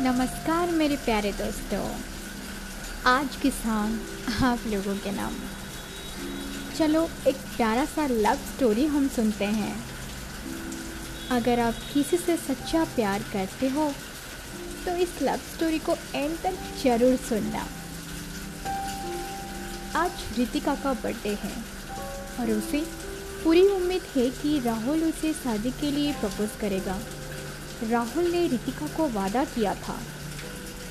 नमस्कार मेरे प्यारे दोस्तों। आज की सॉन्ग आप लोगों के नाम। चलो एक प्यारा सा लव स्टोरी हम सुनते हैं। अगर आप किसी से सच्चा प्यार करते हो तो इस लव स्टोरी को एंड तक ज़रूर सुनना। आज रितिका का बर्थडे है और उसे पूरी उम्मीद है कि राहुल उसे शादी के लिए प्रपोज करेगा। राहुल ने रितिका को वादा किया था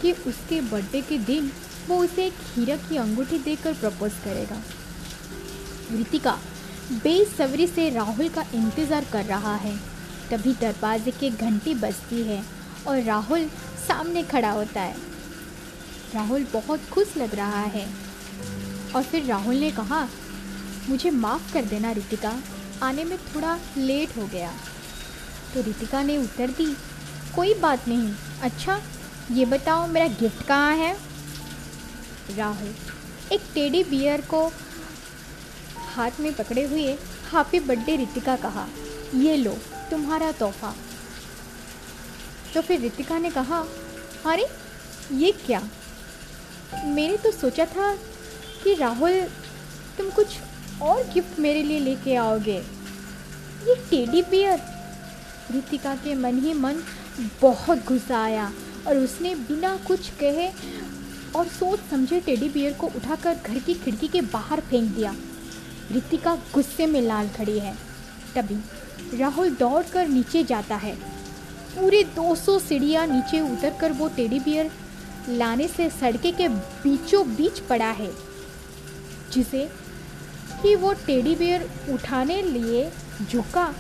कि उसके बर्थडे के दिन वो उसे एक हीरा की अंगूठी देकर प्रपोज करेगा। रितिका बेसब्री से राहुल का इंतज़ार कर रहा है। तभी दरवाजे की घंटी बजती है और राहुल सामने खड़ा होता है। राहुल बहुत खुश लग रहा है। और फिर राहुल ने कहा, मुझे माफ़ कर देना, रितिका। आने में थोड़ा लेट हो गया। तो रितिका ने उत्तर दी, कोई बात नहीं। अच्छा ये बताओ मेरा गिफ्ट कहाँ है? राहुल एक टेडी बियर को हाथ में पकड़े हुए हैप्पी बर्थडे रितिका कहा, ये लो, तुम्हारा तोहफा। तो फिर रितिका ने कहा, अरे, ये क्या? मैंने तो सोचा था कि राहुल, तुम कुछ और गिफ्ट मेरे लिए लेके आओगे। ये टेडी बियर रितिका के मन ही मन बहुत गुस्सा आया और उसने बिना कुछ कहे और सोच समझे टेडी बियर को उठाकर घर की खिड़की के बाहर फेंक दिया। रितिका गुस्से में लाल खड़ी है। तभी राहुल दौड़कर नीचे जाता है। पूरे 200 सौ सीढ़ियाँ नीचे उतरकर वो टेडी बियर लाने से सड़के के बीचों बीच पड़ा है, जिसे कि वो टेडी बियर उठाने लिए झुका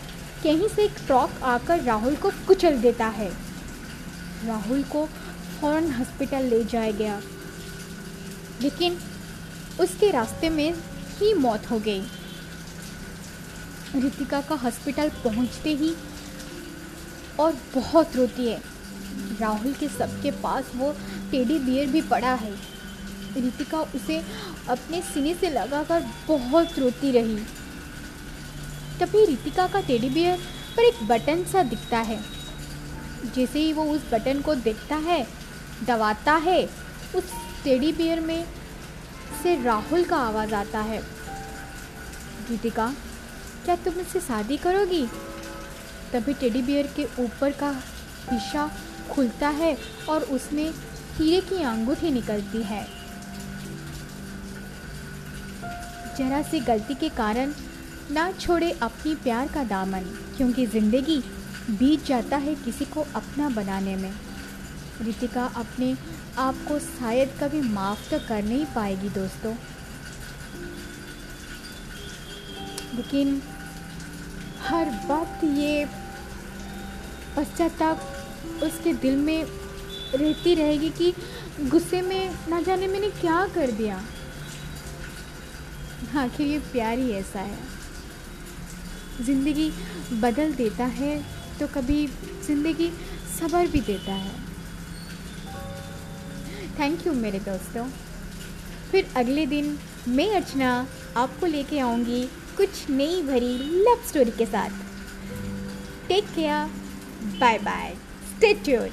कहीं से एक ट्रक आकर राहुल को कुचल देता है। राहुल को फ़ौरन हॉस्पिटल ले जाया गया। लेकिन उसके रास्ते में ही मौत हो गई। रितिका का हॉस्पिटल पहुँचते ही और बहुत रोती है। राहुल के सबके पास वो टेडी बियर भी पड़ा है। रितिका उसे अपने सीने से लगाकर बहुत रोती रही। तभी रितिका का टेडी बियर पर एक बटन सा दिखता है। जैसे ही वो उस बटन को देखता है, दबाता है, उस टेडी बियर में से राहुल का आवाज़ आता है। रितिका, क्या तुम इससे शादी करोगी? तभी टेडी बियर के ऊपर का हिस्सा खुलता है और उसमें हीरे की अंगूठी निकलती है। जरा सी गलती के कारण ना छोड़े अपनी प्यार का दामन, क्योंकि ज़िंदगी बीत जाता है किसी को अपना बनाने में। रितिका अपने आप को शायद कभी माफ़ तो कर नहीं पाएगी दोस्तों। लेकिन हर वक्त ये पश्चाताप उसके दिल में रहती रहेगी कि गुस्से में ना जाने मैंने क्या कर दिया। आखिर ये प्यार ही ऐसा है। ज़िंदगी बदल देता है तो कभी ज़िंदगी सबर भी देता है। थैंक यू मेरे दोस्तों। फिर अगले दिन मैं, अर्चना, आपको लेके आऊँगी कुछ नई भरी लव स्टोरी के साथ। Take care bye bye stay tune